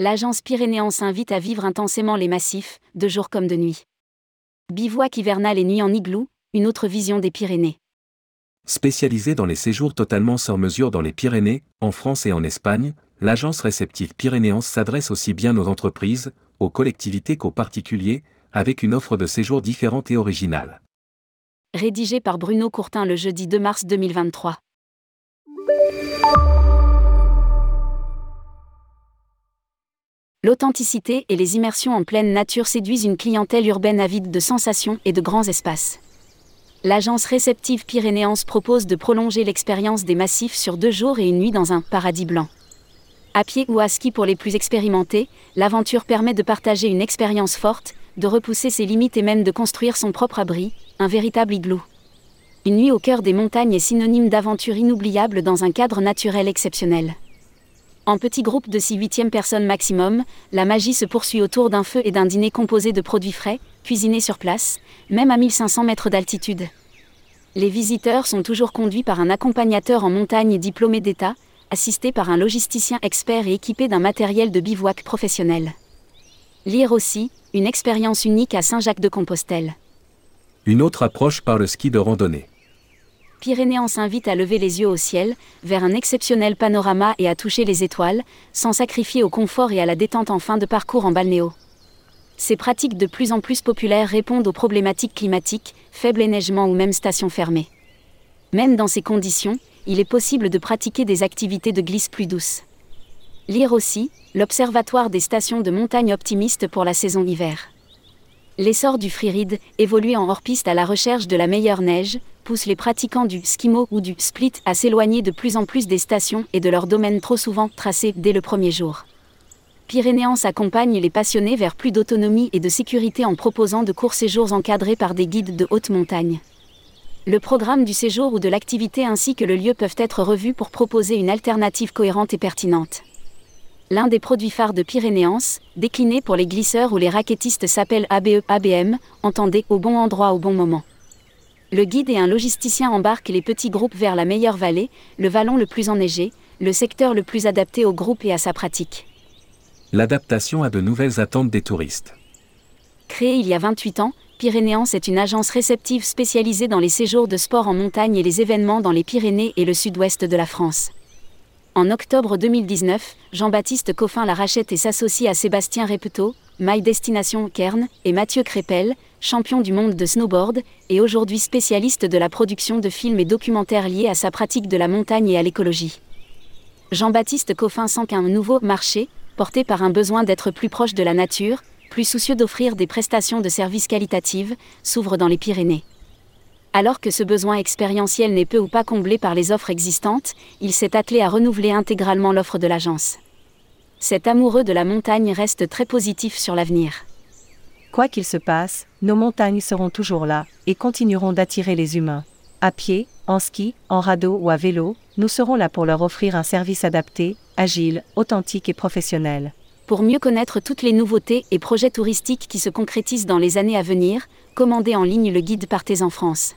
L'agence Pyrénéen s'invite à vivre intensément les massifs, de jour comme de nuit. Bivouac hivernal et nuit en igloo, une autre vision des Pyrénées. Spécialisée dans les séjours totalement sans mesure dans les Pyrénées, en France et en Espagne, l'agence réceptive Pyrénéance s'adresse aussi bien aux entreprises, aux collectivités qu'aux particuliers, avec une offre de séjour différente et originale. Rédigé par Bruno Courtin le jeudi 2 mars 2023. L'authenticité et les immersions en pleine nature séduisent une clientèle urbaine avide de sensations et de grands espaces. L'agence réceptive Pyrénéance propose de prolonger l'expérience des massifs sur deux jours et une nuit dans un paradis blanc. À pied ou à ski pour les plus expérimentés, l'aventure permet de partager une expérience forte, de repousser ses limites et même de construire son propre abri, un véritable igloo. Une nuit au cœur des montagnes est synonyme d'aventure inoubliable dans un cadre naturel exceptionnel. En petit groupe de 6-8e personnes maximum, la magie se poursuit autour d'un feu et d'un dîner composé de produits frais, cuisinés sur place, même à 1500 mètres d'altitude. Les visiteurs sont toujours conduits par un accompagnateur en montagne diplômé d'État, assisté par un logisticien expert et équipé d'un matériel de bivouac professionnel. Lire aussi, une expérience unique à Saint-Jacques-de-Compostelle. Une autre approche par le ski de randonnée. Pyrénéen s'invite à lever les yeux au ciel, vers un exceptionnel panorama et à toucher les étoiles, sans sacrifier au confort et à la détente en fin de parcours en balnéo. Ces pratiques de plus en plus populaires répondent aux problématiques climatiques, faible éneigement ou même stations fermées. Même dans ces conditions, il est possible de pratiquer des activités de glisse plus douces. Lire aussi, l'Observatoire des stations de montagne optimiste pour la saison hiver. L'essor du freeride, évolué en hors-piste à la recherche de la meilleure neige, pousse les pratiquants du skimo ou du split à s'éloigner de plus en plus des stations et de leurs domaines trop souvent tracés dès le premier jour. Pyrénéance accompagne les passionnés vers plus d'autonomie et de sécurité en proposant de courts séjours encadrés par des guides de haute montagne. Le programme du séjour ou de l'activité ainsi que le lieu peuvent être revus pour proposer une alternative cohérente et pertinente. L'un des produits phares de Pyrénéance, décliné pour les glisseurs ou les raquettistes s'appelle ABE ABM, entendez au bon endroit au bon moment. Le guide et un logisticien embarquent les petits groupes vers la meilleure vallée, le vallon le plus enneigé, le secteur le plus adapté au groupe et à sa pratique. L'adaptation à de nouvelles attentes des touristes. Créée il y a 28 ans, Pyrénéance est une agence réceptive spécialisée dans les séjours de sport en montagne et les événements dans les Pyrénées et le sud-ouest de la France. En octobre 2019, Jean-Baptiste Coffin la rachète et s'associe à Sébastien Repeto, My Destination Kern, et Mathieu Crépel, champion du monde de snowboard, et aujourd'hui spécialiste de la production de films et documentaires liés à sa pratique de la montagne et à l'écologie. Jean-Baptiste Coffin sent qu'un nouveau marché, porté par un besoin d'être plus proche de la nature, plus soucieux d'offrir des prestations de services qualitatives, s'ouvre dans les Pyrénées. Alors que ce besoin expérientiel n'est peu ou pas comblé par les offres existantes, il s'est attelé à renouveler intégralement l'offre de l'agence. Cet amoureux de la montagne reste très positif sur l'avenir. Quoi qu'il se passe, nos montagnes seront toujours là et continueront d'attirer les humains. À pied, en ski, en radeau ou à vélo, nous serons là pour leur offrir un service adapté, agile, authentique et professionnel. Pour mieux connaître toutes les nouveautés et projets touristiques qui se concrétisent dans les années à venir, commandez en ligne le guide Partez en France.